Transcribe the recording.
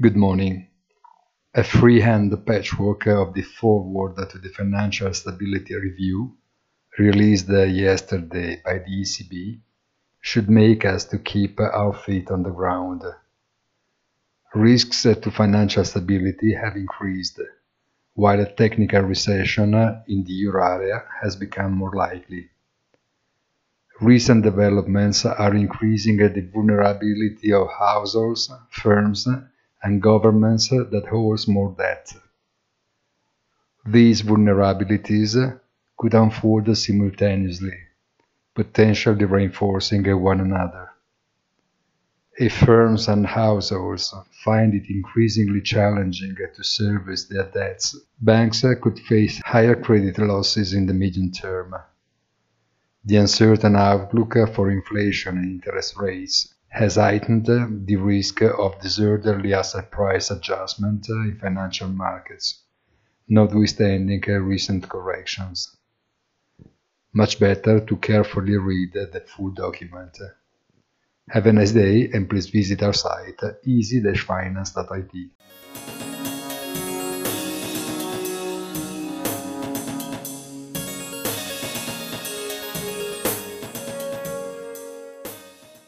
Good morning. A freehand patchwork of the foreword to the Financial Stability Review, released yesterday by the ECB, should make us to keep our feet on the ground. Risks to financial stability have increased, while a technical recession in the euro area has become more likely. Recent developments are increasing the vulnerability of households, firms, and governments that holds more debt. These vulnerabilities could unfold simultaneously, potentially reinforcing one another. If firms and households find it increasingly challenging to service their debts, banks could face higher credit losses in the medium term. The uncertain outlook for inflation and interest rates has heightened the risk of disorderly asset price adjustment uh, in financial markets, notwithstanding uh, recent corrections. Much better to carefully read the full document. Have a nice day and please visit our site easy-finance.it.